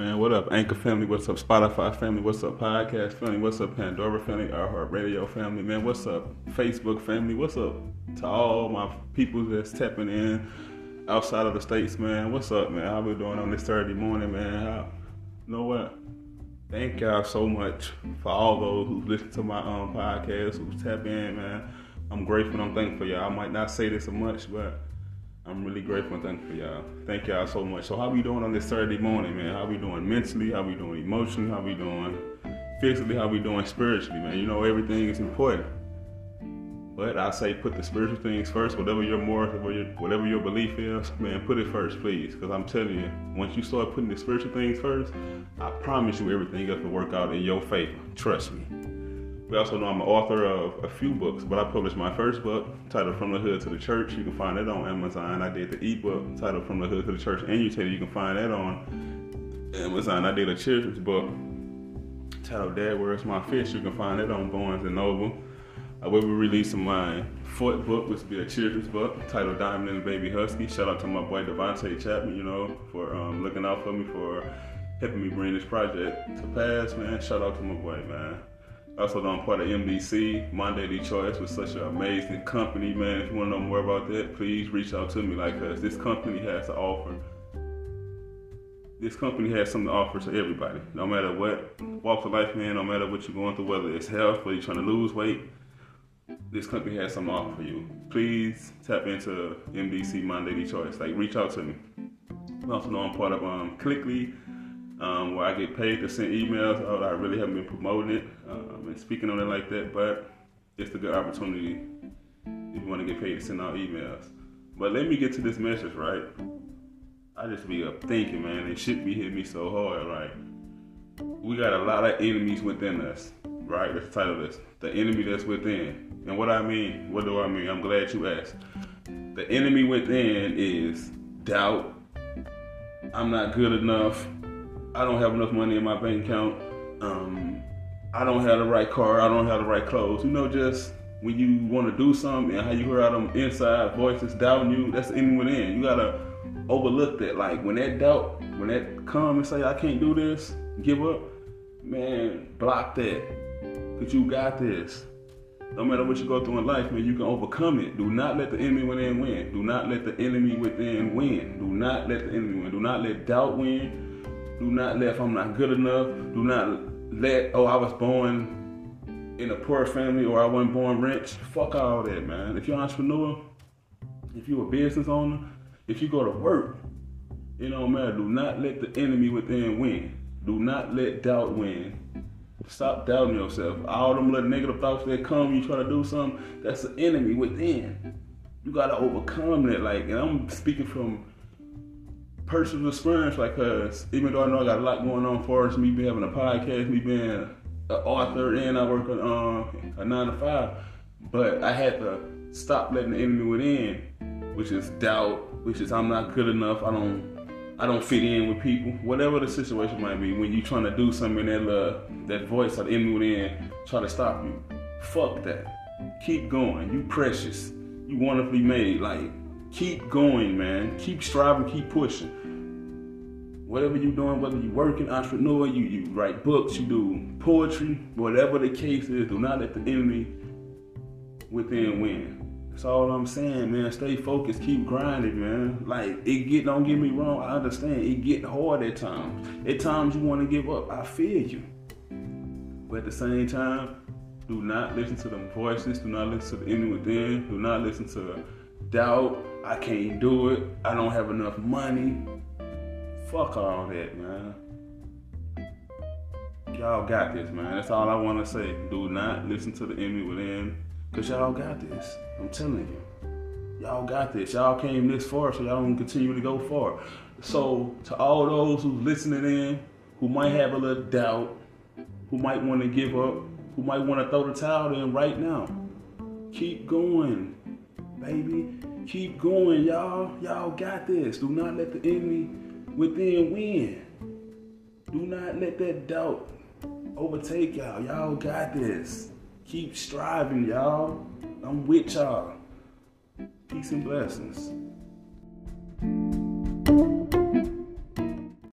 Man, what up, Anchor family? What's up, Spotify family? What's up, Podcast family? What's up, Pandora family? Heart Radio family? Man, what's up, Facebook family? What's up to all my people that's tapping in outside of the states, man? What's up, man? How we doing on this Saturday morning, man? How, you know what? Thank y'all so much for all those who listen to my um, podcast, who tap in, man. I'm grateful. I'm thankful, y'all. I might not say this so much, but I'm really grateful and thankful for y'all. Thank y'all so much. So how we doing on this Saturday morning, man? How we doing mentally? How we doing emotionally? How we doing physically? How we doing spiritually, man? You know everything is important. But I say put the spiritual things first. Whatever your more, whatever your belief is, man, put it first, please. Because I'm telling you, once you start putting the spiritual things first, I promise you everything else will work out in your favor. Trust me. We also know I'm an author of a few books, but I published my first book titled From the Hood to the Church. You can find it on Amazon. I did the ebook titled From the Hood to the Church and you can find that on Amazon. I did a children's book titled Dad, Where's My Fish? You can find it on Barnes and Noble. I will be releasing my fourth book, which will be a children's book titled Diamond and the Baby Husky. Shout out to my boy Devontae Chapman, you know, for um, looking out for me, for helping me bring this project to pass, man. Shout out to my boy, man. Also, I'm part of MDC, Monday Daily Choice, with such an amazing company, man. If you want to know more about that, please reach out to me. Like, cause this company has to offer. This company has something to offer to everybody, no matter what walk of life, man. No matter what you're going through, whether it's health, whether you're trying to lose weight, this company has something to offer you. Please tap into MDC My Daily Choice. Like, reach out to me. Also, know I'm part of um, Clickly um, where I get paid to send emails out. I really haven't been promoting it and speaking on it like that, but it's a good opportunity if you want to get paid to send out emails. But let me get to this message, right? I just be up thinking, man, it shouldn't be hitting me so hard. Like, we got a lot of enemies within us, right? That's the title of this. The enemy that's within. And what I mean, what do I mean? I'm glad you asked. The enemy within is doubt. I'm not good enough. I don't have enough money in my bank account. Um, I don't have the right car. I don't have the right clothes. You know, just when you want to do something and how you hear out them inside voices doubting you, that's in within. You gotta overlook that. Like when that doubt, when that come and say I can't do this, give up, man, block that. Cause you got this. No matter what you go through in life, man, you can overcome it. Do not let the enemy within win. Do not let the enemy within win. Do not let the enemy win. Do not let doubt win. Do not let if I'm not good enough. Do not let oh I was born in a poor family or I wasn't born rich. Fuck all that, man. If you're an entrepreneur, if you're a business owner, if you go to work, it don't matter. Do not let the enemy within win. Do not let doubt win. Stop doubting yourself. All them little negative thoughts that come, you try to do something, that's the enemy within. You gotta overcome that. Like, and I'm speaking from personal experience, like, cause even though I know I got a lot going on for us, me being having a podcast, me being an author, and I work on um, a nine to five, but I had to stop letting the enemy within, which is doubt, which is I'm not good enough, I don't, I don't fit in with people, whatever the situation might be. When you trying to do something, that uh, that voice of the enemy within try to stop you. Fuck that. Keep going. You precious. You wonderfully made. Like keep going, man. Keep striving. Keep pushing whatever you're doing, whether you're working, entrepreneur, you, you write books, you do poetry, whatever the case is, do not let the enemy within win. That's all I'm saying, man. Stay focused, keep grinding, man. Like it get don't get me wrong, I understand it get hard at times. At times you want to give up. I feel you. But at the same time, do not listen to them voices, do not listen to the enemy within, do not listen to doubt. I can't do it. I don't have enough money. Fuck all that, man. Y'all got this, man. That's all I want to say. Do not listen to the enemy within, cause y'all got this. I'm telling you, y'all got this. Y'all came this far, so y'all gonna continue to go far. So to all those who's listening in, who might have a little doubt, who might want to give up, who might want to throw the towel in right now, keep going, baby. Keep going, y'all. Y'all got this. Do not let the enemy within win. Do not let that doubt overtake y'all. Y'all got this. Keep striving, y'all. I'm with y'all. Peace and blessings.